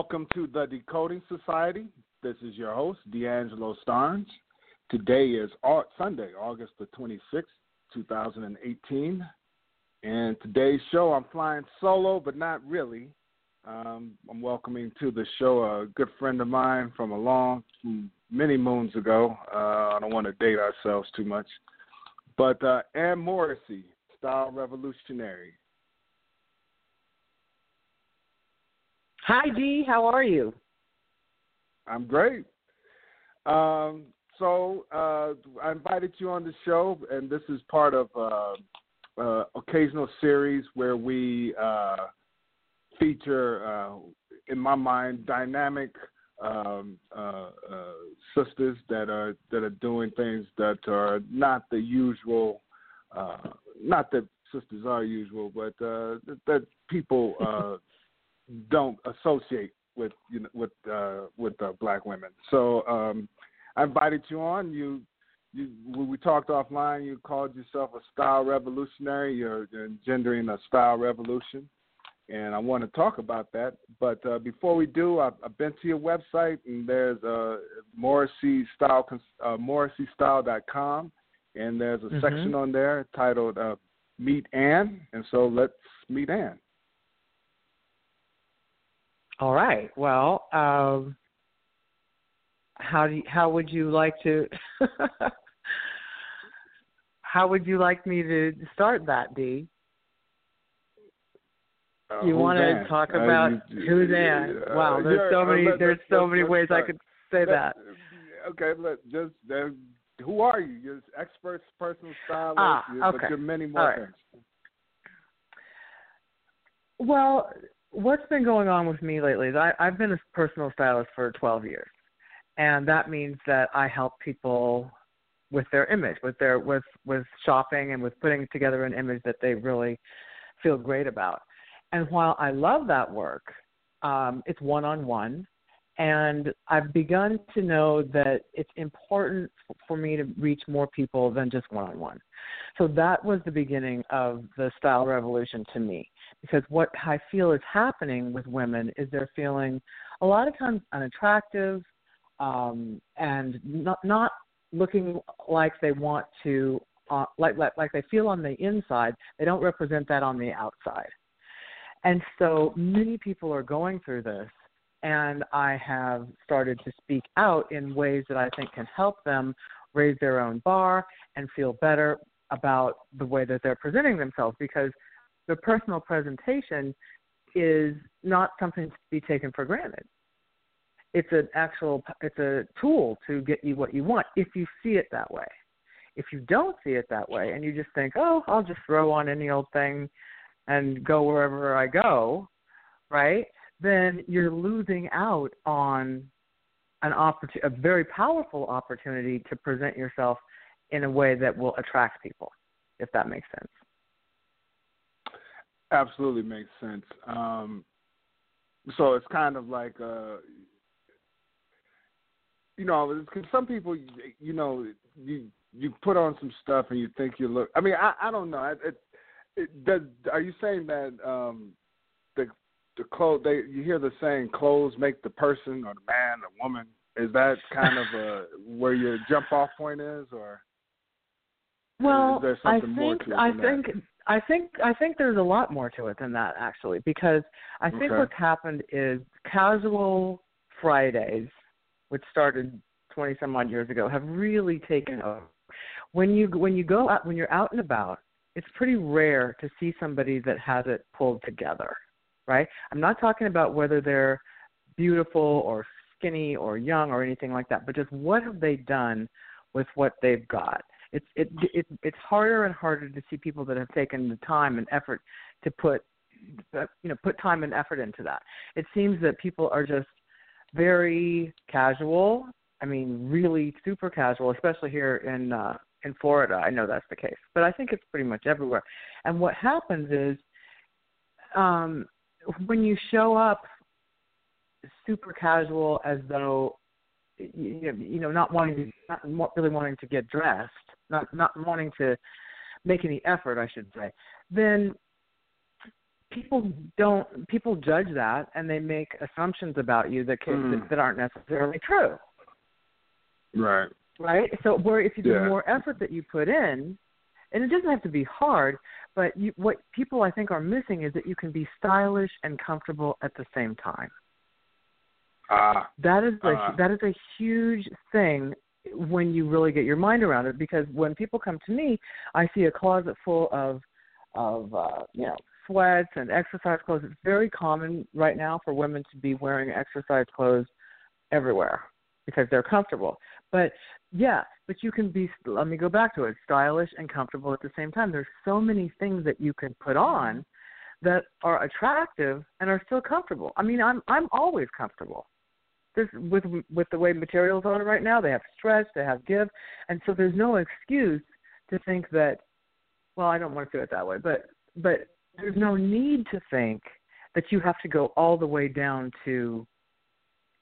Welcome to the Decoding Society. This is your host, D'Angelo Starnes. Today is Sunday, August the 26th, 2018. And today's show, I'm flying solo, but not really. Um, I'm welcoming to the show a good friend of mine from a long, many moons ago. Uh, I don't want to date ourselves too much. But uh, Anne Morrissey, style revolutionary. Hi, Dee. How are you? I'm great. Um, so uh, I invited you on the show, and this is part of uh, uh, occasional series where we uh, feature, uh, in my mind, dynamic um, uh, uh, sisters that are that are doing things that are not the usual. Not that sisters are usual, but that, people don't associate with you know, with uh, with uh, black women. So um, I invited you on. You you when we talked offline, you called yourself a style revolutionary. You're, you're engendering a style revolution, and I want to talk about that. But uh, before we do, I've, I've been to your website, and there's a Morrissey style uh, MorrisseyStyle.com, and there's a Mhm. section on there titled uh, "Meet Anne," and so let's meet Anne. All right. Well, um, how do you, how would you like to how would you like me to start that, Dee? Uh, You want to talk Uh, about you- who's Anne? uh, Wow, there's so uh, many let- there's so many ways I could say Let- that. Okay, let just uh, who are you? You're expert, personal stylist, Ah, you- but okay. you're many more right. things. Well, what's been going on with me lately is I, I've been a personal stylist for 12 years, and that means that I help people with their image, with their with with shopping and with putting together an image that they really feel great about. And while I love that work, um, it's one on one, and I've begun to know that it's important for me to reach more people than just one on one. So that was the beginning of the style revolution to me because what I feel is happening with women is they're feeling a lot of times unattractive um, and not not looking like they want to uh, like, like like they feel on the inside. They don't represent that on the outside, and so many people are going through this. And I have started to speak out in ways that I think can help them raise their own bar and feel better about the way that they're presenting themselves because the personal presentation is not something to be taken for granted. It's an actual it's a tool to get you what you want if you see it that way. If you don't see it that way and you just think, "Oh, I'll just throw on any old thing and go wherever I go," right? Then you're losing out on an opportunity, a very powerful opportunity to present yourself in a way that will attract people, if that makes sense. Absolutely makes sense. Um, so it's kind of like, uh, you know, because some people, you know, you you put on some stuff and you think you look. I mean, I I don't know. It, it, it does. Are you saying that um, the the clothes? They you hear the saying, clothes make the person or the man or woman. Is that kind of a where your jump off point is, or Well, is there I something more to it I think that? I think I think there's a lot more to it than that actually, because I think Okay. what's happened is casual Fridays, which started twenty some odd years ago, have really taken over. When you when you go out when you're out and about, it's pretty rare to see somebody that has it pulled together, right? I'm not talking about whether they're beautiful or skinny or young or anything like that, but just what have they done with what they've got? It's it, it it's harder and harder to see people that have taken the time and effort to put uh, you know put time and effort into that. It seems that people are just very casual. I mean, really super casual, especially here in uh, in Florida. I know that's the case, but I think it's pretty much everywhere. And what happens is um, when you show up super casual, as though you, you know not wanting to not really wanting to get dressed, not not wanting to make any effort, I should say, then people don't people judge that and they make assumptions about you that can, mm. that, that aren't necessarily true. Right. Right. So where if you do more effort that you put in, and it doesn't have to be hard, but you, what people I think are missing is that you can be stylish and comfortable at the same time. Ah. That is a, uh, that is a huge thing when you really get your mind around it. Because when people come to me, I see a closet full of of uh, you know sweats and exercise clothes. It's very common right now for women to be wearing exercise clothes everywhere because they're comfortable. But yeah, but you can be. Let me go back to it: stylish and comfortable at the same time. There's so many things that you can put on that are attractive and are still comfortable. I mean, I'm I'm always comfortable. There's with with the way materials are right now, they have stretch, they have give, and so there's no excuse to think that. Well, I don't want to do it that way, but but there's no need to think that you have to go all the way down to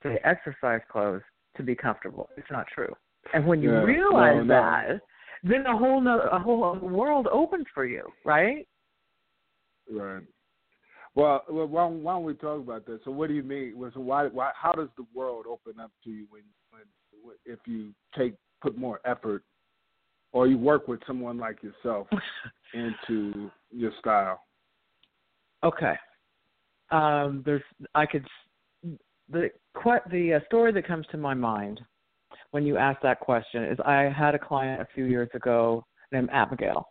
say exercise clothes to be comfortable. It's not true. And when you yeah, realize no, no. that, then a whole nother, a whole world opens for you, right? Right. Well, well why, why don't we talk about that? So, what do you mean? So, why, why, how does the world open up to you when, when, if you take put more effort, or you work with someone like yourself into your style? Okay. Um, there's I could the quite the uh, story that comes to my mind when you ask that question is I had a client a few years ago named Abigail,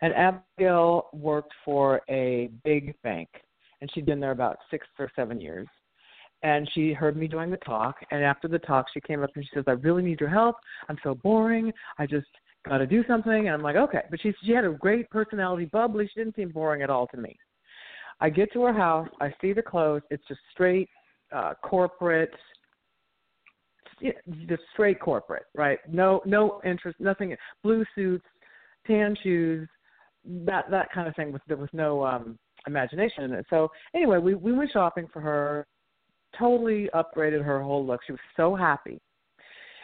and Abigail worked for a big bank, and she'd been there about six or seven years. And she heard me doing the talk, and after the talk, she came up and she says, "I really need your help. I'm so boring. I just got to do something." And I'm like, "Okay," but she she had a great personality, bubbly. She didn't seem boring at all to me. I get to her house, I see the clothes. It's just straight uh, corporate, just straight corporate, right? No, no interest, nothing. Blue suits, tan shoes, that that kind of thing. With there was no um, imagination in it. So anyway, we we went shopping for her. Totally upgraded her whole look. She was so happy,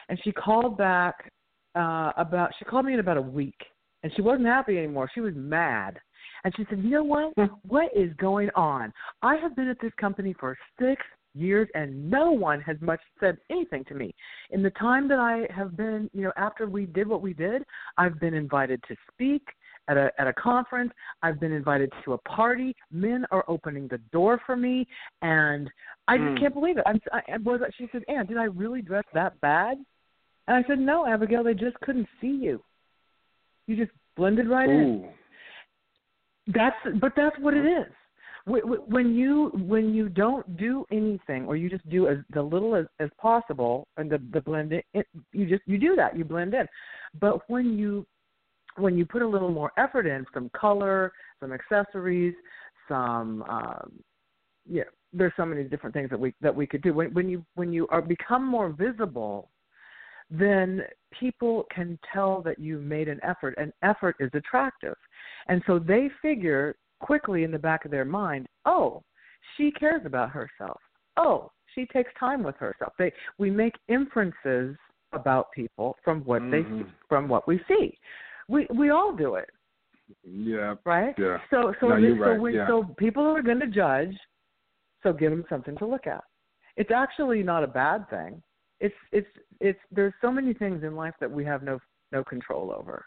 and she called back uh, about. She called me in about a week, and she wasn't happy anymore. She was mad and she said, You know what? What is going on? I have been at this company for six years and no one has much said anything to me. In the time that I have been, you know, after we did what we did, I've been invited to speak at a at a conference. I've been invited to a party. Men are opening the door for me, and I just Mm. can't believe it. I'm. I, I was. She said, "Anne, did I really dress that bad?" And I said, "No, Abigail. They just couldn't see you. You just blended right in." That's but that's what it is. Wh- wh- When you when you don't do anything, or you just do as the little as, as possible, and the the blend in, it, you just you do that, you blend in. But when you when you put a little more effort in, some color, some accessories, some um, yeah, there's so many different things that we that we could do. When when you when you are become more visible, then people can tell that you made an effort, and effort is attractive. And so they figure quickly in the back of their mind, oh, she cares about herself. Oh, she takes time with herself. They we make inferences about people from what they Mhm. from what we see. We we all do it, Yeah. right? Yeah. So so No, so when, yeah. so people are going to judge. So give them something to look at. It's actually not a bad thing. It's it's it's there's so many things in life that we have no no control over,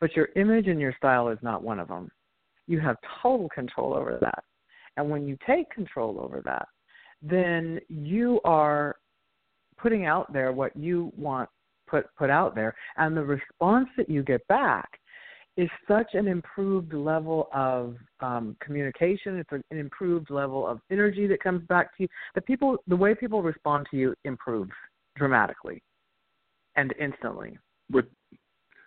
but your image and your style is not one of them. You have total control over that, and when you take control over that, then you are putting out there what you want put put out there, and the response that you get back is such an improved level of um, communication. It's an improved level of energy that comes back to you. The people, the way people respond to you improves dramatically and instantly. Which,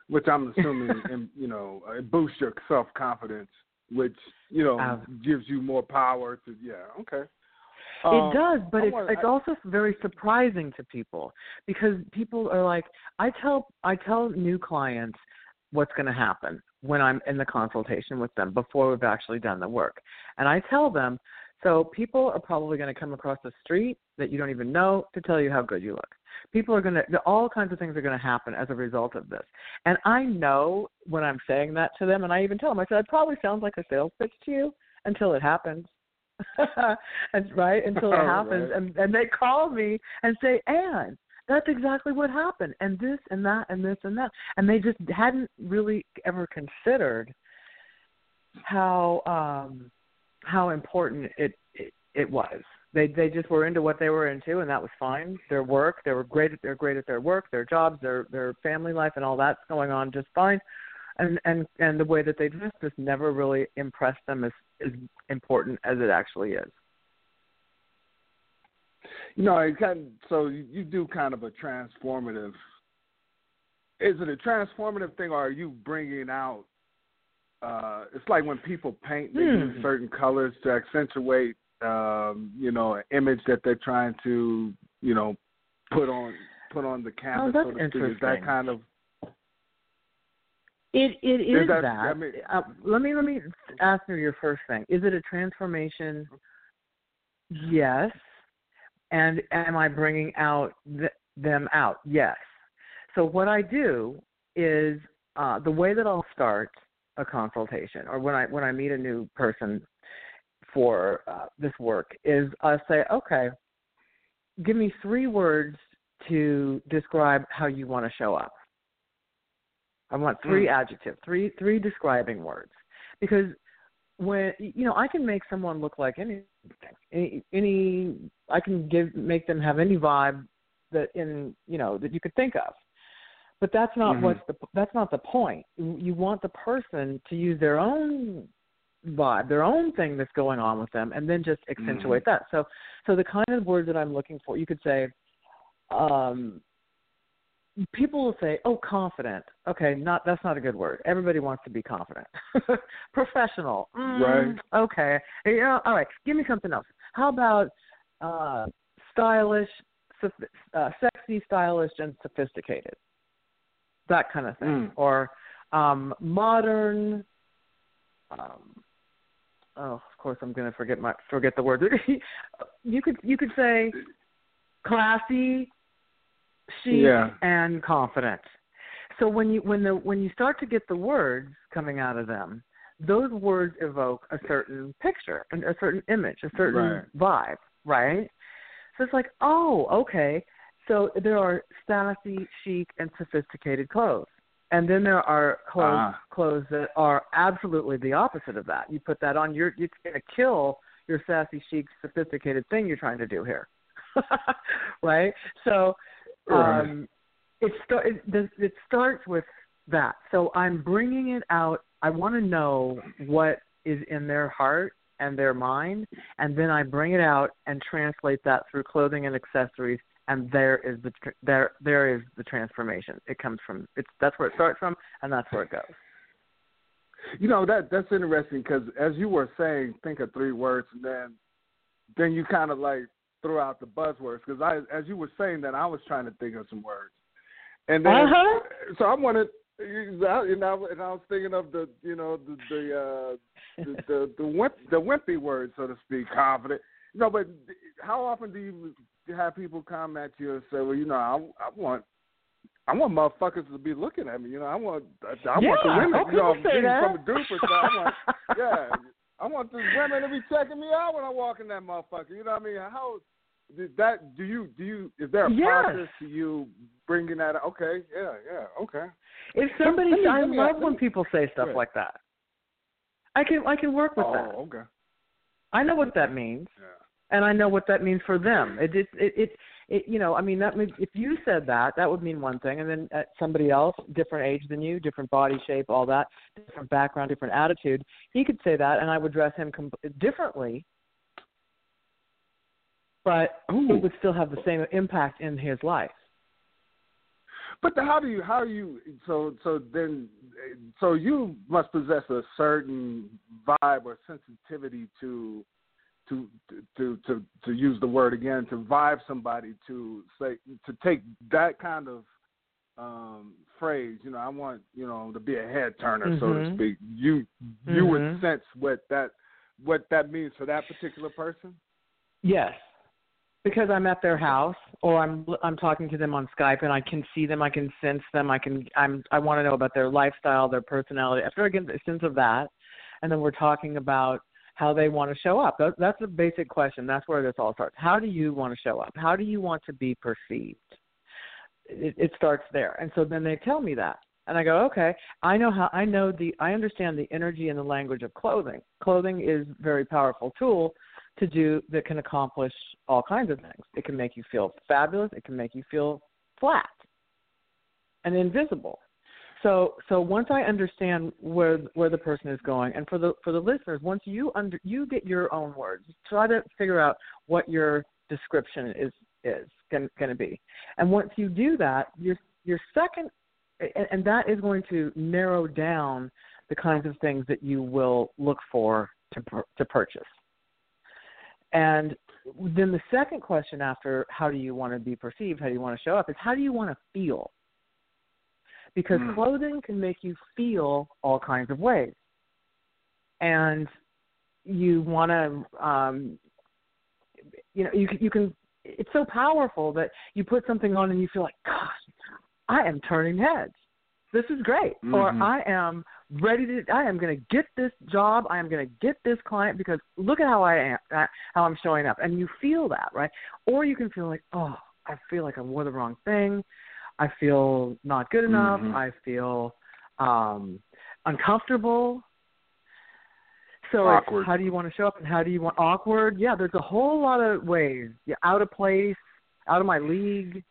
which I'm assuming, and, you know, it boosts your self confidence, which you know Um, gives you more power to. Yeah, okay. It Um, does, but it's wanna- it's I- also very surprising to people because people are like, I tell I tell new clients what's going to happen when I'm in the consultation with them before we've actually done the work, and I tell them, so people are probably going to come across the street that you don't even know to tell you how good you look. People are going to all kinds of things are going to happen as a result of this, and I know when I'm saying that to them, and I even tell them, I said, it probably sounds like a sales pitch to you until it happens. and, right until it happens Right. and and they call me and say anne that's exactly what happened and this and that and this and that. And they just hadn't really ever considered how um how important it it, it was. They they just were into what they were into and that was fine. Their work they were great at they're great at their work their jobs their their family life and all that's going on just fine and and and the way that they dress just never really impressed them as as important as it actually is You know, it kind so you, do kind of a transformative. Is it a transformative thing, or are you bringing out? Uh, it's like when people paint, they use Hmm. certain colors to accentuate, um, you know, an image that they're trying to, you know, put on put on the canvas. Oh, that's so speak. Is interesting. that kind of It it is, Is that- that. I mean- uh, let me let me ask you your first thing. Is it a transformation? Yes. And am I bringing out th- them out? Yes. So what I do is uh, the way that I'll start a consultation, or when I when I meet a new person for uh, this work, is I say, okay, give me three words to describe how you want to show up. I want three adjectives, three three describing words, because when you know I can make someone look like anything, any, any I can give make them have any vibe that in you know that you could think of, but that's not Mhm. what's the that's not the point. You you want the person to use their own vibe, their own thing that's going on with them, and then just accentuate that. So so the kind of words that I'm looking for, you could say. um people will say, "Oh, confident." Okay, not that's not a good word. Everybody wants to be confident. Professional. Mm, Right. Okay. Yeah. All right. Give me something else. How about uh, stylish, uh, sexy, stylish, and sophisticated? That kind of thing. Mm. Or um, modern. Um, oh, of course, I'm going to forget my forget the word. you could you could say classy, chic, Yeah. and confident. So when you when the when you start to get the words coming out of them, those words evoke a certain picture, and a certain image, a certain vibe, right? So it's like, oh, okay. So there are sassy, chic, and sophisticated clothes, and then there are clothes Ah. clothes that are absolutely the opposite of that. You put that on, you're it's going to kill your sassy, chic, sophisticated thing you're trying to do here, right? So Right. um, it, it it starts with that. So I'm bringing it out. I want to know what is in their heart and their mind, and then I bring it out and translate that through clothing and accessories. And there is the tr- there there is the transformation. It comes from it's that's where it starts from, and that's where it goes. You know that that's interesting because as you were saying, think of three words, and then then you kind of like throw out the buzzwords because I, as you were saying that, I was trying to think of some words, and then Uh-huh. so I wanted, and I, and I was thinking of the you know the the uh, the the the, wimp, the wimpy word so to speak, confident. No, but how often do you have people come at you and say, well, you know, I, I want I want motherfuckers to be looking at me. You know, I want I, I want the women. you know, being from a dude perspective, I want, yeah, I want the women to be checking me out when I walk in that motherfucker. You know what I mean? How did that? Do you do you? Is there a Yes. process to you bringing that? Up? Okay, yeah, yeah, okay. If somebody, me- I me- love let when me- people say stuff like that. I can I can work with oh, that. okay. I know what that means. Yeah. and I know what that means for them. It it it, it it, you know, I mean, that means if you said that, that would mean one thing, and then uh, somebody else, different age than you, different body shape, all that, different background, different attitude, he could say that, and I would dress him com- differently, but Ooh. it would still have the same impact in his life. But the, how do you how do you so so then so you must possess a certain vibe or sensitivity to to to to to use the word again to vibe somebody to say to take that kind of um phrase you know i want you know to be a head turner so to Mhm. speak you you would Mhm. sense what that what that means for that particular person Yes, because I'm at their house or I'm I'm talking to them on Skype and I can see them, I can sense them, I can I'm I want to know about their lifestyle, their personality. After I get a sense of that, and then we're talking about how they want to show up. That's a basic question. That's where this all starts. How do you want to show up? How do you want to be perceived? It, it starts there, and so then they tell me that. And I go, okay, I know how I know the I understand the energy and the language of clothing. Clothing is a very powerful tool to do that can accomplish all kinds of things. It can make you feel fabulous. It can make you feel flat and invisible. So so once I understand where where the person is going, and for the for the listeners, once you under you get your own words, try to figure out what your description is is going to be, and once you do that, your your second, and, and that is going to narrow down the kinds of things that you will look for to to purchase. And then the second question after how do you want to be perceived, how do you want to show up, is how do you want to feel? Because Mm. clothing can make you feel all kinds of ways. And you want to, um, you know, you can, you can, it's so powerful that you put something on and you feel like, gosh, I am turning heads. This is great. Or Mhm. I am ready to I am going to get this job. I am going to get this client because look at how I am, uh, how I'm showing up, and you feel that, right? Or you can feel like, oh, I feel like I wore the wrong thing. I feel not good enough. Mhm. I feel um, uncomfortable. So how do you want to show up, and how do you want awkward? Yeah, there's a whole lot of ways. Yeah, out of place, out of my league.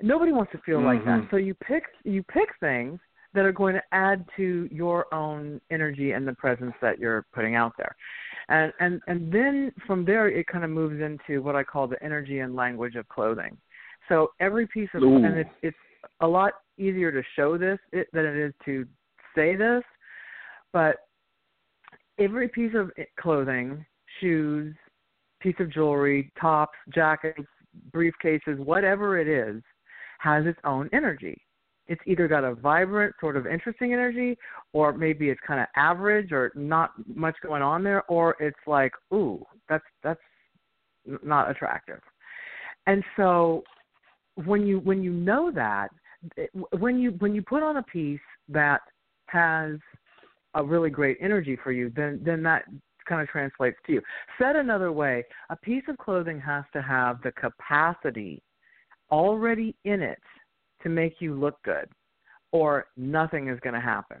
Nobody wants to feel like that. Mhm. So you pick you pick things that are going to add to your own energy and the presence that you're putting out there. And and and then from there it kind of moves into what I call the energy and language of clothing. So every piece of Ooh. and it's it's a lot easier to show this it, than it is to say this, but every piece of clothing, shoes, piece of jewelry, tops, jackets, briefcases, whatever it is, has its own energy. It's either got a vibrant, sort of interesting energy, or maybe it's kind of average or not much going on there, or it's like, ooh, that's that's not attractive. And so when you when you know that when you when you put on a piece that has a really great energy for you, then then that kind of translates to you. Said another way, a piece of clothing has to have the capacity already in it to make you look good, or nothing is going to happen.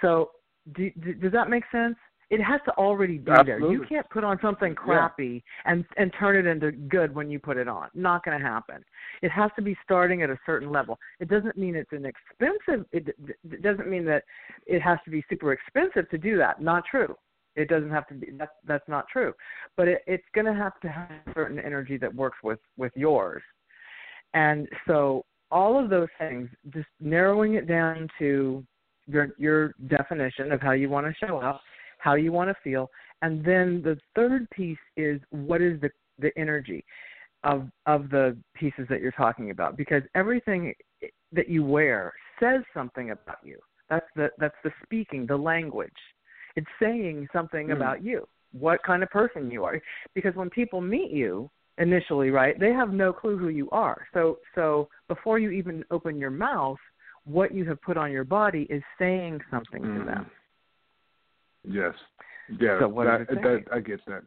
So, do, do, does that make sense? It has to already be there. You can't put on something crappy and and turn it into good when you put it on. Not going to happen. It has to be starting at a certain level. It doesn't mean it's an expensive. It, it doesn't mean that it has to be super expensive to do that. Not true. It doesn't have to be. That's that's not true. But it, it's going to have to have a certain energy that works with with yours. And so all of those things, just narrowing it down to your your definition of how you want to show up, how you want to feel, and then the third piece is what is the the energy of of the pieces that you're talking about because everything that you wear says something about you. That's the that's the speaking, the language. It's saying something Hmm. about you, what kind of person you are. Because when people meet you initially, right, they have no clue who you are. So so before you even open your mouth, what you have put on your body is saying something to Mhm. them. Yes. Yeah. So what that, that. I get that.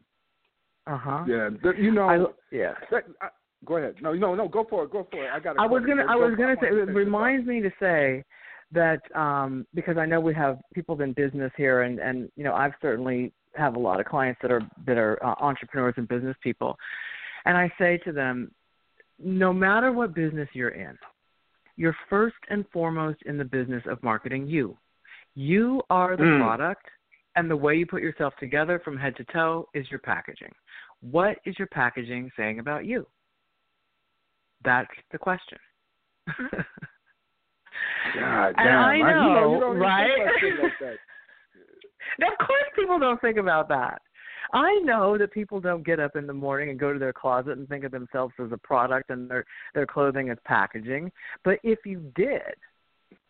Uh huh. Yeah. That, you know. I, yeah. that, I, go ahead. No, no, no. Go for it. Go for it. I got. I was gonna I was gonna say it reminds me to say that um because I know we have people in business here and and you know I've certainly have a lot of clients that are that are uh, entrepreneurs and business people and I say to them no matter what business you're in, you're first and foremost in the business of marketing you. You are the Mm. product, and the way you put yourself together from head to toe is your packaging. What is your packaging saying about you? That's the question. God And damn. I you know, you right? think about shit like. Of course, people don't think about that. I know that people don't get up in the morning and go to their closet and think of themselves as a product and their their clothing as packaging. But if you did,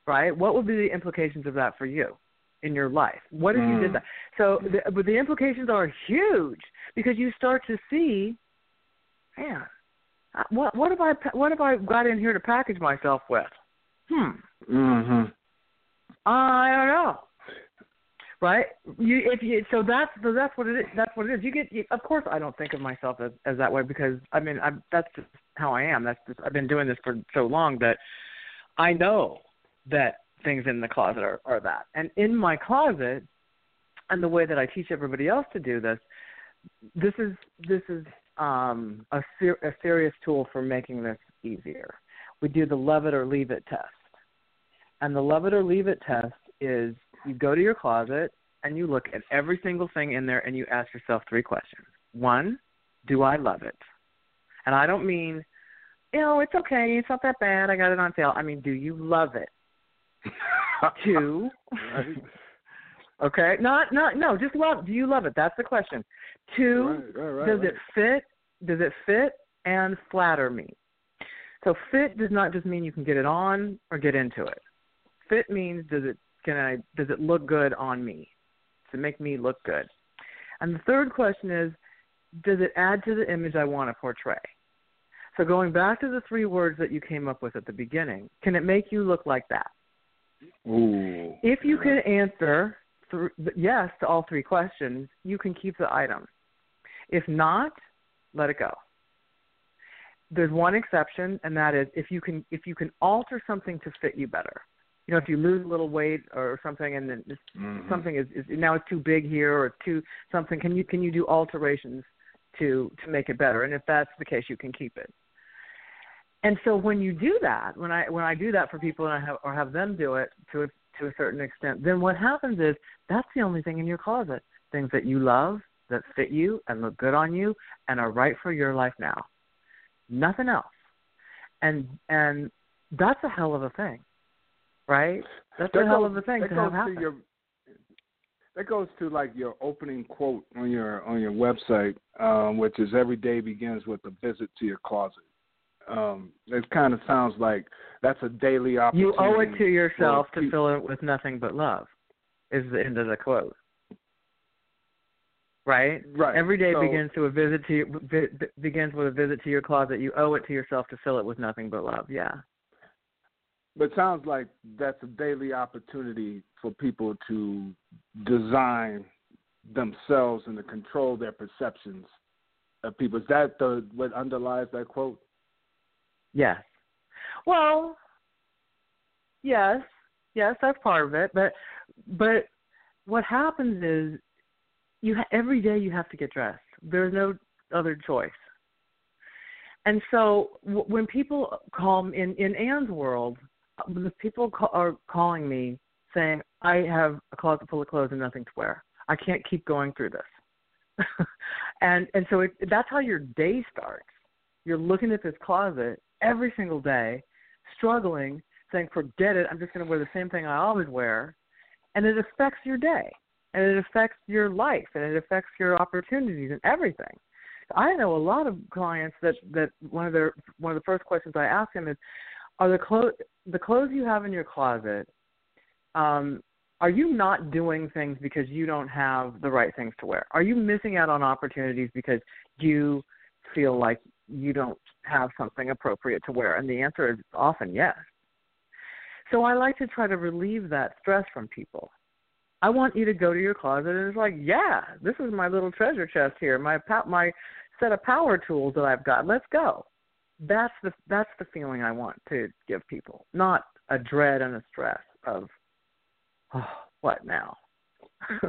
right, what would be the implications of that for you in your life? What if you did Mm. that? So, the, but the implications are huge because you start to see, man, what what have I what have I got in here to package myself with? Hmm. Mm-hmm. I don't know. Right? You if you so that's so that's what it is. That's what it is. You get you, of course I don't think of myself as as that way because I mean I'm that's just how I am. That's just I've been doing this for so long that I know that things in the closet are are that. And in my closet and the way that I teach everybody else to do this, this is this is um a ser- a serious tool for making this easier. We do the love it or leave it test. And the love it or leave it test is you go to your closet and you look at every single thing in there and you ask yourself three questions. One, do I love it? And I don't mean, you know, it's okay, it's not that bad, I got it on sale. I mean, do you love it? Two, okay, not not no, just love. Do you love it? That's the question. Two, Right, right, right, does it fit? Does it fit and flatter me? So fit does not just mean you can get it on or get into it. Fit means does it can I does it look good on me? Does it make me look good? And the third question is does it add to the image I want to portray? So going back to the three words that you came up with at the beginning, can it make you look like that? Ooh. If you can answer th- yes to all three questions, you can keep the item. If not, let it go. There's one exception, and that is if you can if you can alter something to fit you better. You know, if you lose a little weight or something, and then just Mhm. something is, is now it's too big here or too something, can you can you do alterations to to make it better? And if that's the case, you can keep it. And so when you do that, when I when I do that for people and I have or have them do it to a, to a certain extent, then what happens is that's the only thing in your closet, things that you love, that fit you and look good on you and are right for your life now. Nothing else. And and that's a hell of a thing. Right? That's That a hell goes- of a thing that to have happen. your that goes to like your opening quote on your on your website, um, which is every day begins with a visit to your closet. Um, it kind of sounds like that's a daily opportunity. You owe it to yourself to fill it with nothing but love. Is the end of the quote. Right? Right. Every day So- begins to a visit to begins with a visit to your closet. You owe it to yourself to fill it with nothing but love. Yeah. But it sounds like that's a daily opportunity for people to design themselves and to control their perceptions of people. Is that the what underlies that quote? Yes. Well, yes, yes, that's part of it. But but what happens is you every day you have to get dressed. There's no other choice. And so when people call me in in Anne's world, the people call, are calling me saying, "I have a closet full of clothes and nothing to wear. I can't keep going through this." and and so it, that's how your day starts. You're looking at this closet every single day, struggling, saying, "Forget it. I'm just going to wear the same thing I always wear," and it affects your day, and it affects your life, and it affects your opportunities and everything. I know a lot of clients that that one of their one of the first questions I ask them is, "Are the clothes the clothes you have in your closet?" Um, are you not doing things because you don't have the right things to wear? Are you missing out on opportunities because you feel like you don't have something appropriate to wear? And the answer is often yes. So I like to try to relieve that stress from people. I want you to go to your closet and it's like, yeah, this is my little treasure chest here, my my set of power tools that I've got. Let's go. That's the that's the feeling I want to give people, not a dread and a stress of oh, what now?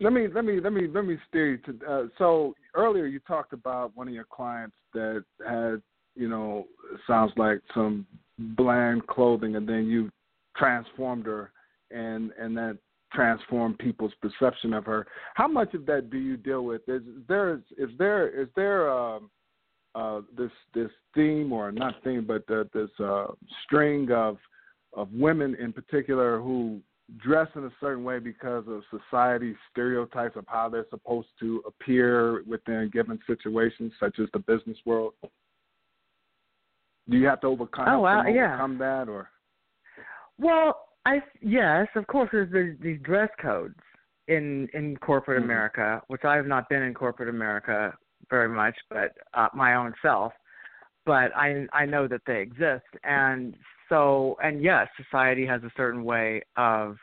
let me let me let me let me steer you to. Uh, so earlier you talked about one of your clients that had you know sounds like some bland clothing, and then you transformed her, and and that transformed people's perception of her. How much of that do you deal with? Is, is there is there is there um, uh, this this theme or not theme, but uh, this uh, string of of women in particular who dress in a certain way because of society's stereotypes of how they're supposed to appear within given situations, such as the business world? Do you have to overcome, oh, wow, overcome yeah. that, or? Well, I yes, of course. There's, there's these dress codes in in corporate Mhm. America, which I have not been in corporate America very much, but uh, my own self. But I I know that they exist, and so and yes, society has a certain way of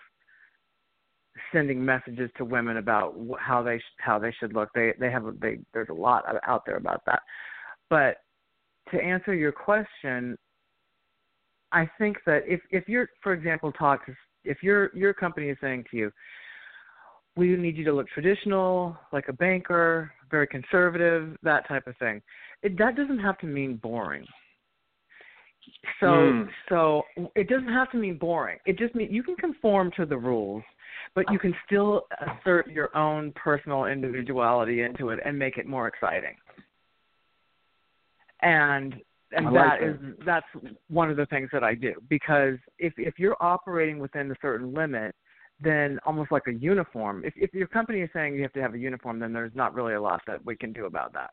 sending messages to women about how they sh- how they should look. They they have a they there's a lot out there about that. But to answer your question, I think that if if you're, for example, talk if your your company is saying to you, we need you to look traditional, like a banker, very conservative, that type of thing. It, that doesn't have to mean boring. So Mm. so it doesn't have to mean boring. It just means you can conform to the rules, but you can still assert your own personal individuality into it and make it more exciting. And and like that that. is that's one of the things that I do because if if you're operating within a certain limit, then almost like a uniform. If if your company is saying you have to have a uniform, then there's not really a lot that we can do about that.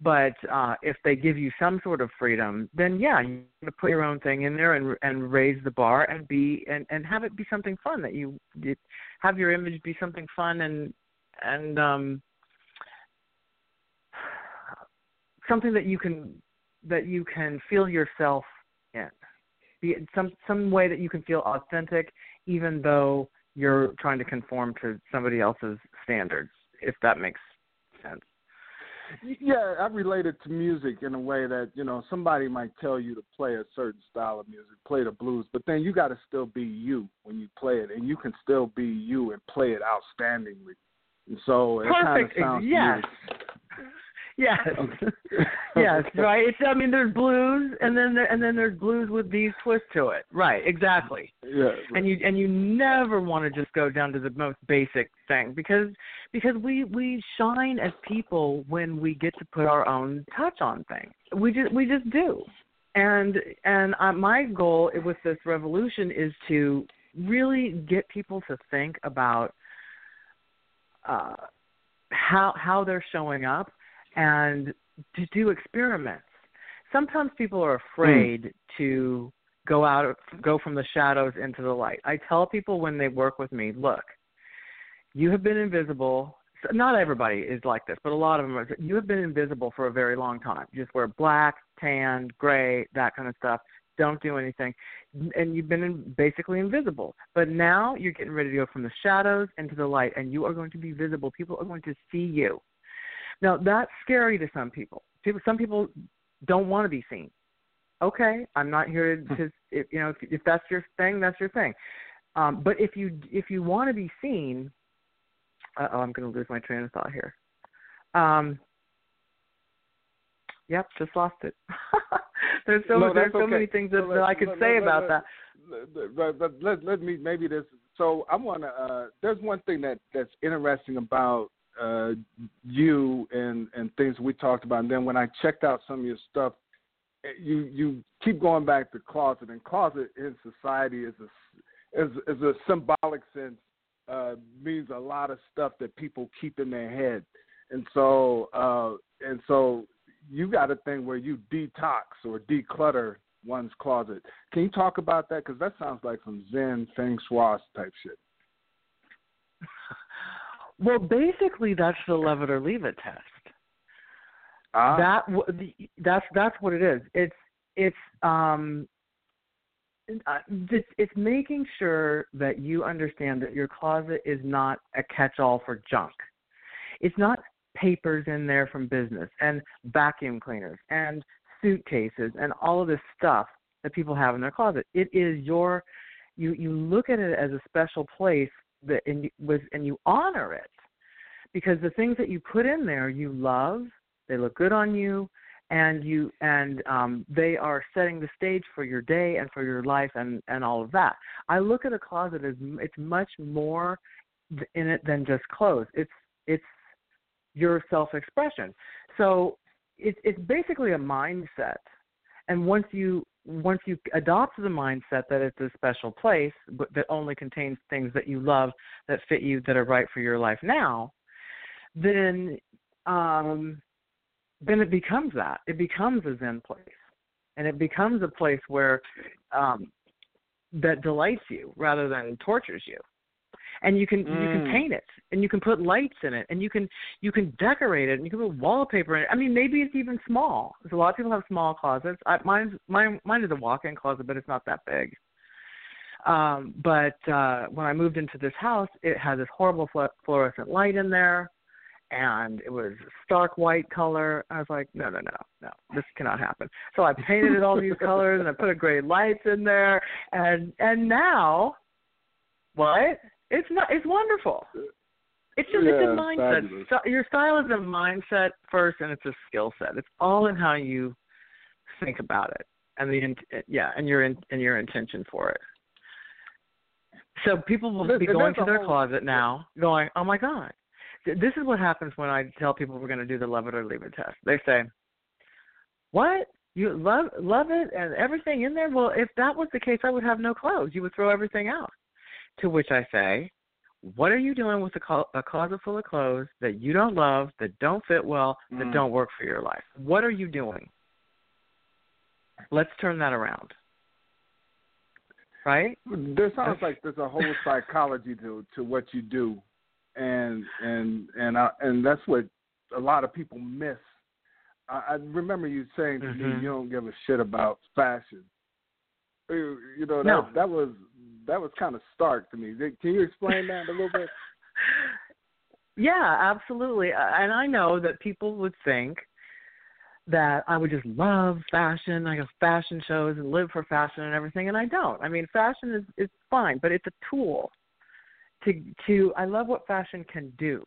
But uh, if they give you some sort of freedom, then yeah, you're to put your own thing in there and and raise the bar and be and and have it be something fun that you, you have your image be something fun and and um something that you can that you can feel yourself in. Be some some way that you can feel authentic, even though you're trying to conform to somebody else's standards. If that makes sense. Yeah, I relate it to music in a way that you know somebody might tell you to play a certain style of music, play the blues, but then you got to still be you when you play it, and you can still be you and play it outstandingly. And so it kind of sounds Yes. Yes. yes. Right. It's. I mean, there's blues, and then there, and then there's blues with these twists to it. Right. Exactly. Yeah. and you and you never want to just go down to the most basic thing because because we we shine as people when we get to put our own touch on things we just we just do and and uh, my goal with this revolution is to really get people to think about uh how how they're showing up and to do experiments. Sometimes people are afraid to go out go from the shadows into the light. I tell people when they work with me look you have been invisible. Not everybody is like this but a lot of them are you have been invisible for a very long time. You just wear black tan gray that kind of stuff. Don't do anything. And you've been in, basically invisible. But now you're getting ready to go from the shadows into the light and you are going to be visible. People are going to see you now that's scary to some people people some people don't want to be seen okay, I'm not here to, to if, you know, if, if that's your thing, that's your thing. Um, but if you if you want to be seen, uh oh, I'm going to lose my train of thought here. Um, yep, just lost it. there's so No, there's so okay. many things that, No, that I could let- say about that. But, but let, let me maybe this. So I want to. Uh, there's one thing that that's interesting about uh, you and and things we talked about. And then when I checked out some of your stuff, you you keep going back to closet, and closet in society is a is is a symbolic sense. Uh, means a lot of stuff that people keep in their head, and so uh, and so you got a thing where you detox or declutter one's closet. Can you talk about that? Because that sounds like some Zen Feng Shui type shit. Well, basically, that's the love it or leave it test. Ah, that that's that's what it is. It's it's um uh, it's, it's making sure that you understand that your closet is not a catch-all for junk. It's not papers in there from business and vacuum cleaners and suitcases and all of this stuff that people have in their closet. It is your you you look at it as a special place and you, with and you honor it because the things that you put in there you love, they look good on you, and you and um, they are setting the stage for your day and for your life and and all of that. I look at a closet as it's much more in it than just clothes. It's it's your self expression. So it's it's basically a mindset. And once you once you adopt the mindset that it's a special place but that only contains things that you love that fit you that are right for your life now, then um then it becomes that. It becomes a Zen place. And it becomes a place where um that delights you rather than tortures you and you can mm. you can mm. paint it and you can put lights in it and you can you can decorate it and you can put wallpaper in it. I mean, maybe it's even small. Because a lot of people have small closets. I, mine's mine mine is a walk-in closet, but it's not that big. Um, but uh, when I moved into this house, it had this horrible fluorescent light in there, and it was stark white color. I was like, no, no, no, no, this cannot happen. So I painted it all these colors, and I put a gray lights in there, and and now, what? It's not. It's wonderful. It's just yeah, it's a mindset. So, your style is a mindset first, and it's a skill set. It's all in how you think about it, and the yeah, and your in, and your intention for it. So people will be going to their whole, closet now, going, "Oh my God!" This is what happens when I tell people we're going to do the love it or leave it test. They say, "What? You love love it and everything in there? Well, if that was the case, I would have no clothes. You would throw everything out." To which I say, what are you doing with a, co- a closet full of clothes that you don't love, that don't fit well, that mm. don't work for your life? What are you doing? Let's turn that around. Right? There sounds like there's a whole psychology to to what you do, and and and I, and that's what a lot of people miss. I, I remember you saying to mm-hmm. me, you don't give a shit about fashion. You know that no. that was that was kind of stark to me. Can you explain that a little bit? Yeah, absolutely. And I know that people would think that I would just love fashion, I go fashion shows and live for fashion and everything, and I don't. I mean, fashion is is fine, but it's a tool to to. I love what fashion can do,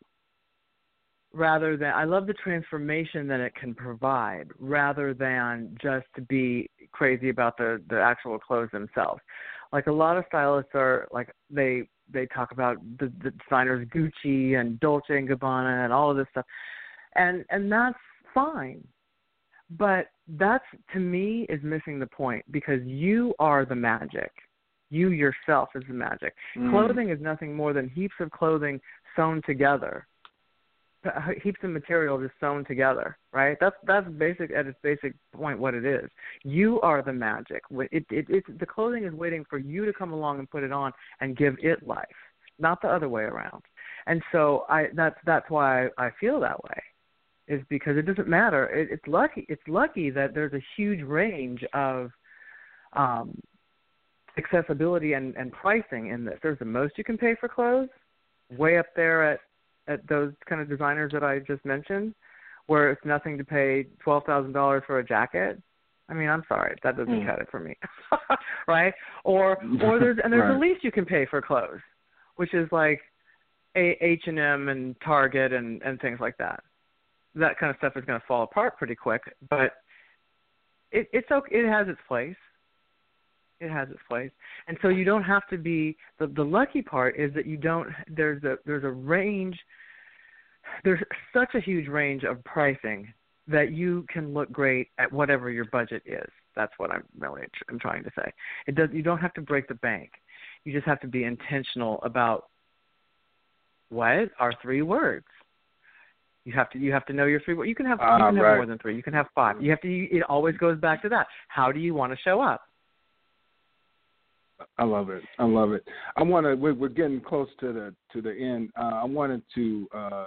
rather than I love the transformation that it can provide, rather than just to be crazy about the the actual clothes themselves like a lot of stylists are like they they talk about the, the designers Gucci and Dolce and Gabbana and all of this stuff, and and that's fine, but that's to me is missing the point because you are the magic. You yourself is the magic. Mm. Clothing is nothing more than heaps of clothing sewn together heaps of material just sewn together, right? That's that's basic at its basic point what it is. You are the magic. It, it, it, the clothing is waiting for you to come along and put it on and give it life, not the other way around. And so I that's that's why I feel that way, is because it doesn't matter. It, it's lucky it's lucky that there's a huge range of um, accessibility and, and pricing in this. There's the most you can pay for clothes, way up there at at those kind of designers that I just mentioned, where it's nothing to pay twelve thousand dollars for a jacket. I mean, I'm sorry, that doesn't mm. cut it for me, right? Or or there's and there's right. the least you can pay for clothes, which is like a H and M and Target and and things like that. That kind of stuff is going to fall apart pretty quick, but it it's okay. It has its place it has its place. And so you don't have to be the the lucky part is that you don't there's a there's a range there's such a huge range of pricing that you can look great at whatever your budget is. That's what i'm really i'm trying to say. It does you don't have to break the bank. You just have to be intentional about what are three words. You have to you have to know your three words you can have uh, you can right. more than three. You can have five. You have to it always goes back to that. How do you want to show up I love it. I love it. I want to. We're, getting close to the to the end. Uh, I wanted to uh,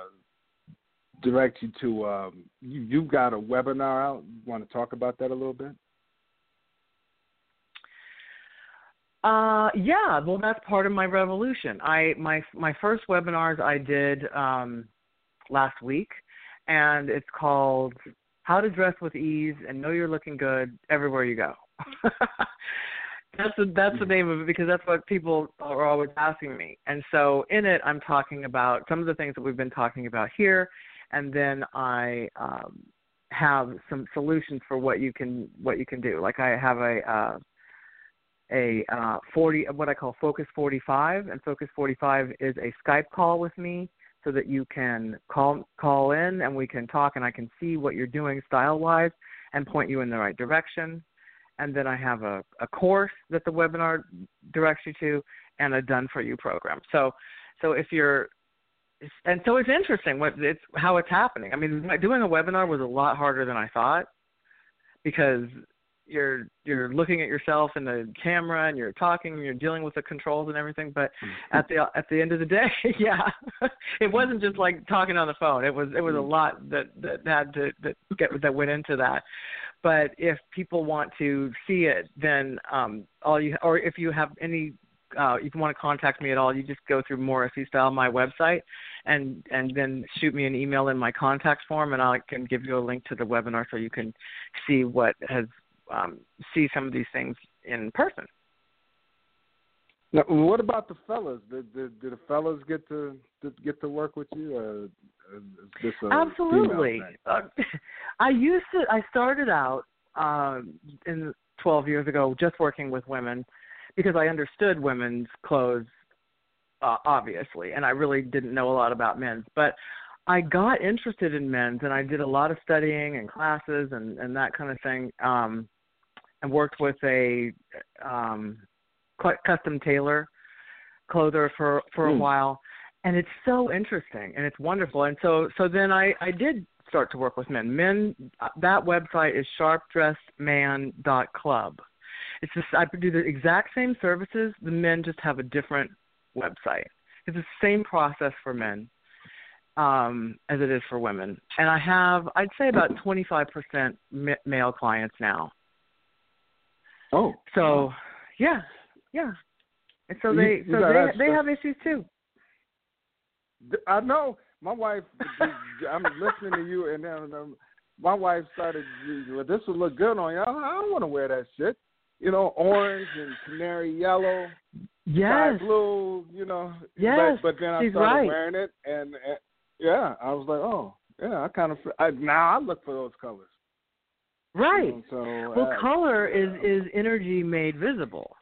direct you to. Um, you, you've got a webinar out. You want to talk about that a little bit? Uh, yeah. Well, that's part of my revolution. I my my first webinars I did um, last week, and it's called "How to Dress with Ease and Know You're Looking Good Everywhere You Go." That's the that's the name of it because that's what people are always asking me. And so in it, I'm talking about some of the things that we've been talking about here, and then I um, have some solutions for what you can what you can do. Like I have a uh, a uh, 40 what I call Focus 45, and Focus 45 is a Skype call with me so that you can call call in and we can talk and I can see what you're doing style wise and point you in the right direction and then I have a, a course that the webinar directs you to, and a done for you program. So, so if you're, and so it's interesting what it's how it's happening. I mean, doing a webinar was a lot harder than I thought because you're you're looking at yourself in the camera and you're talking and you're dealing with the controls and everything but mm-hmm. at the at the end of the day yeah it wasn't just like talking on the phone it was it was a mm-hmm. lot that that had to that get that went into that but if people want to see it, then um, all you or if you have any uh, if you want to contact me at all, you just go through Morrissey Style, my website, and and then shoot me an email in my contact form, and I can give you a link to the webinar so you can see what has um, see some of these things in person. Now, what about the fellas? Did, did, did the fellas get to did get to work with you? Absolutely. Uh, I used to. I started out um, in 12 years ago just working with women because I understood women's clothes, uh, obviously, and I really didn't know a lot about men's. But I got interested in men's, and I did a lot of studying and classes and and that kind of thing. Um, and worked with a um, custom tailor clother for for a mm. while. And it's so interesting and it's wonderful. And so so then i i did start to work with men. Men that website is sharpdressedman.club it's just i do the exact same services. The men just have a different website. It's the same process for men um as it is for women. And i have i'd say about 25% male clients now oh so yeah yeah and so they so they they have issues too I know my wife. I'm listening to you, and then um, my wife started. Well, this would look good on you. I don't want to wear that shit. You know, orange and canary yellow, yes, sky blue. You know, yes. But, but then I She's started right. wearing it, and, and yeah, I was like, oh, yeah. I kind of I, now I look for those colors. Right. You know, so, well, uh, color is is energy made visible.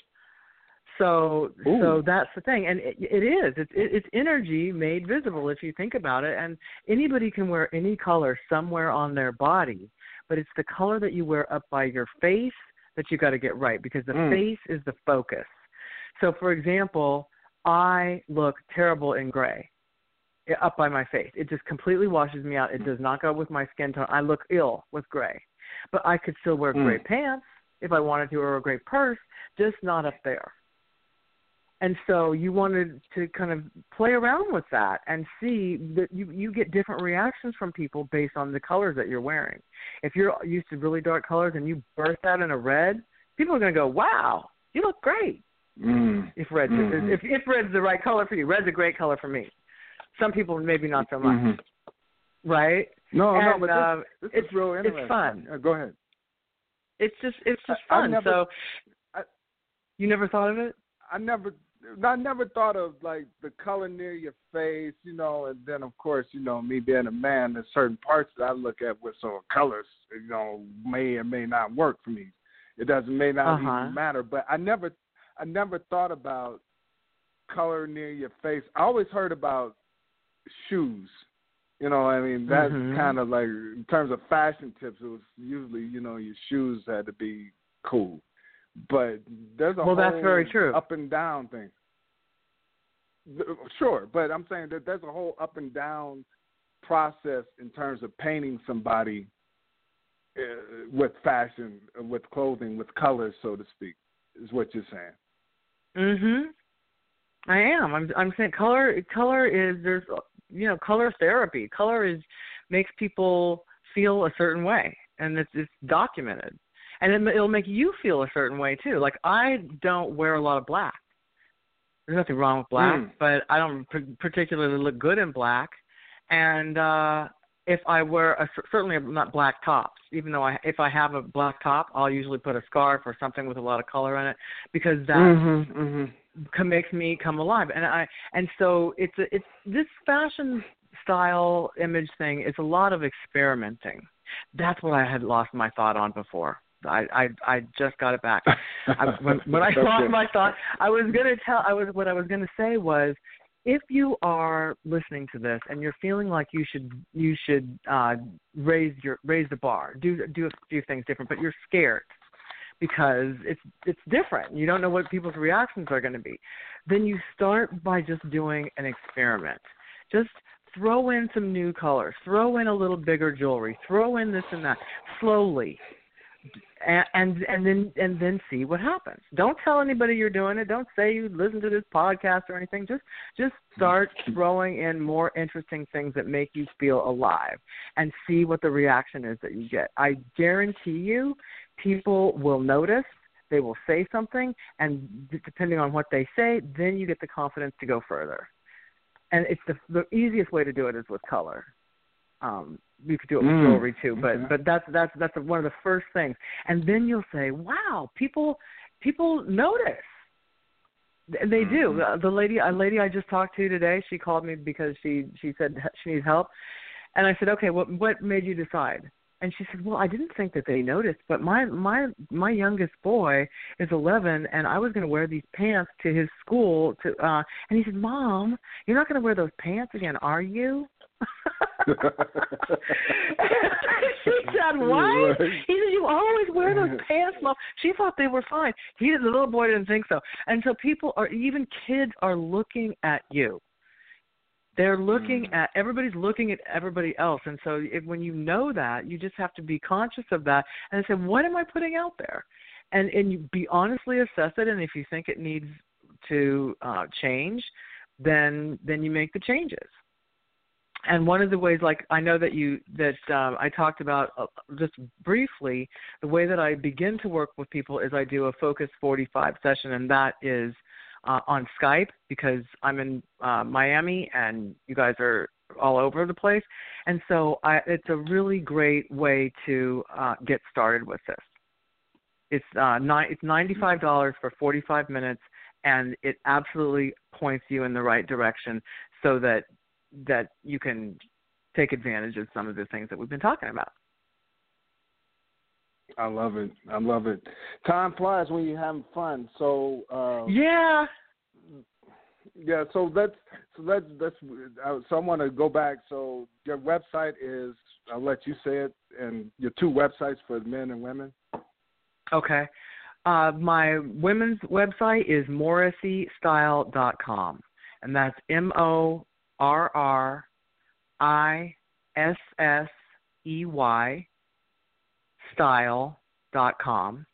So Ooh. so that's the thing, and it, it is it's it's energy made visible if you think about it. And anybody can wear any color somewhere on their body, but it's the color that you wear up by your face that you got to get right because the mm. face is the focus. So, for example, I look terrible in gray up by my face. It just completely washes me out. It does not go with my skin tone. I look ill with gray, but I could still wear mm. gray pants if I wanted to, or a gray purse, just not up there and so you wanted to kind of play around with that and see that you you get different reactions from people based on the colors that you're wearing. If you're used to really dark colors and you burst out in a red, people are going to go, "Wow, you look great." Mm. If red mm-hmm. if if red's the right color for you, red's a great color for me. Some people maybe not so much. Mm-hmm. Right? No, and, no, but this, um, this it's is real interesting. It's fun. Uh, go ahead. It's just it's just I, fun. never, so I, you never thought of it? I never I never thought of like the color near your face, you know, and then of course, you know, me being a man, there's certain parts that I look at with some colors, you know, may or may not work for me. It doesn't may not uh-huh. even matter. But I never I never thought about color near your face. I always heard about shoes. You know, I mean that's mm-hmm. kind of like in terms of fashion tips. It was usually, you know, your shoes had to be cool. But there's a well, whole that's very true. up and down thing. Sure, but I'm saying that there's a whole up and down process in terms of painting somebody uh, with fashion, with clothing, with colors, so to speak, is what you're saying. Mhm. I am. I'm. I'm saying color. Color is there's you know color therapy. Color is makes people feel a certain way, and it's it's documented, and it, it'll make you feel a certain way too. Like I don't wear a lot of black there's nothing wrong with black, mm. but I don't particularly look good in black. And uh if I wear a certainly not black tops. Even though I if I have a black top, I'll usually put a scarf or something with a lot of color in it because that Mm-hmm, mm-hmm. Makes me come alive. And I and so it's a, it's this fashion style image thing is a lot of experimenting. That's what I had lost my thought on before. I I, I just got it back. I, when, when I lost my thought, I was gonna tell. I was what I was gonna say was, if you are listening to this and you're feeling like you should you should uh, raise your raise the bar, do do a few things different, but you're scared because it's it's different. You don't know what people's reactions are going to be. Then you start by just doing an experiment. Just throw in some new colors, throw in a little bigger jewelry, throw in this and that slowly and and, and then and then see what happens. Don't tell anybody you're doing it. Don't say you listen to this podcast or anything. Just just start throwing in more interesting things that make you feel alive and see what the reaction is that you get. I guarantee you people will notice, they will say something and depending on what they say, then you get the confidence to go further. And it's the the easiest way to do it is with color. Um, you could do it with Mm, jewelry too, but okay. but that's that's that's one of the first things. And then you'll say, "Wow, people people notice." They do. Mm-hmm. The- The lady, a lady I just talked to today, she called me because she she said she needs help, and I said, "Okay, what what made you decide?" And she said, "Well, I didn't think that they noticed, but my my my youngest boy is 11, and I was going to wear these pants to his school to, uh, and he said, "Mom, you're not going to wear those pants again, are you?" she said, "What?" Right. He said, "You always wear those pants, Mom." She thought they were fine. He, the little boy, didn't think so. And so people are, even kids are looking at you. They're looking at everybody's looking at everybody else, and so if, when you know that, you just have to be conscious of that and say, "What am I putting out there?" And and you be honestly assess it, and if you think it needs to uh, change, then then you make the changes. And one of the ways like i know that you that um, i talked about uh, just briefly the way that i begin to work with people is i do a focus 45 session and that is uh, on skype because i'm in uh, miami and you guys are all over the place and so I, it's a really great way to uh, get started with this it's uh, ni- it's ninety five dollars for forty five minutes and it absolutely points you in the right direction so that that you can take advantage of some of the things that we've been talking about. I love it. I love it. Time flies when you're having fun. So uh, Yeah. yeah. So let's so let's let's. Uh, so I want to go back. So your website is. I'll let you say it. And your two websites for men and women. Okay. Uh, my women's website is morrisseystyle.com, and that's M O R R I S S E Y style.com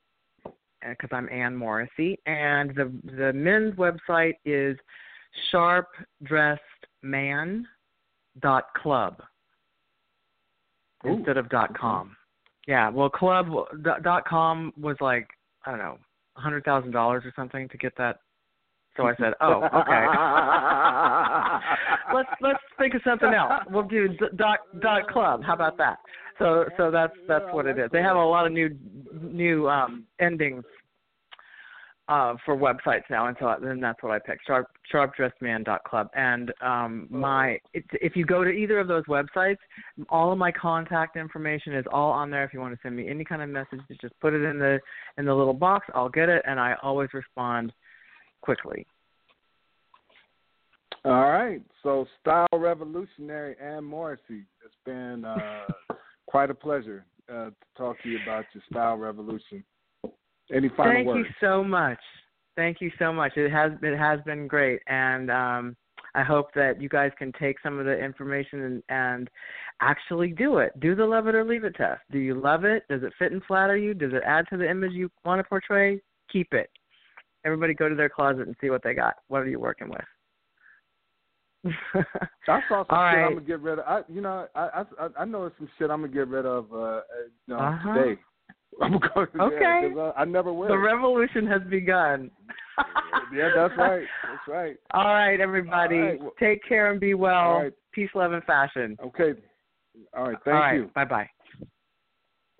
because uh, I'm Anne Morrissey. And the the men's website is sharpdressedman.club Ooh, instead of dot com. Yeah, well, club dot dot com was like I don't know, a hundred thousand dollars or something to get that. So I said, oh, okay. let's let's think of something else. We'll do dot dot club. How about that? So so that's that's what it is. They have a lot of new new um endings uh for websites now and so then that's what I picked. Sharp sharpdressedman.club. And um my it, if you go to either of those websites, all of my contact information is all on there if you want to send me any kind of message, just put it in the in the little box. I'll get it and I always respond quickly. All right. So, Style Revolutionary Anne Morrissey. It's been uh, quite a pleasure uh, to talk to you about your Style Revolution. Any final Thank words? Thank you so much. Thank you so much. It has it has been great, and um, I hope that you guys can take some of the information and, and actually do it. Do the love it or leave it test. Do you love it? Does it fit and flatter you? Does it add to the image you want to portray? Keep it. Everybody go to their closet and see what they got. What are you working with? I saw some All shit right. I'm gonna get rid of. I, you know, I I I know some shit I'm gonna get rid of. Uh, uh, you know, Uh-huh. today. I'm going to Okay. I, I never wear the revolution has begun. yeah, that's right. That's right. All right, everybody. All right, Take care and be well. Right. Peace, love, and fashion. Okay. All right. Thank All right. you. Bye bye.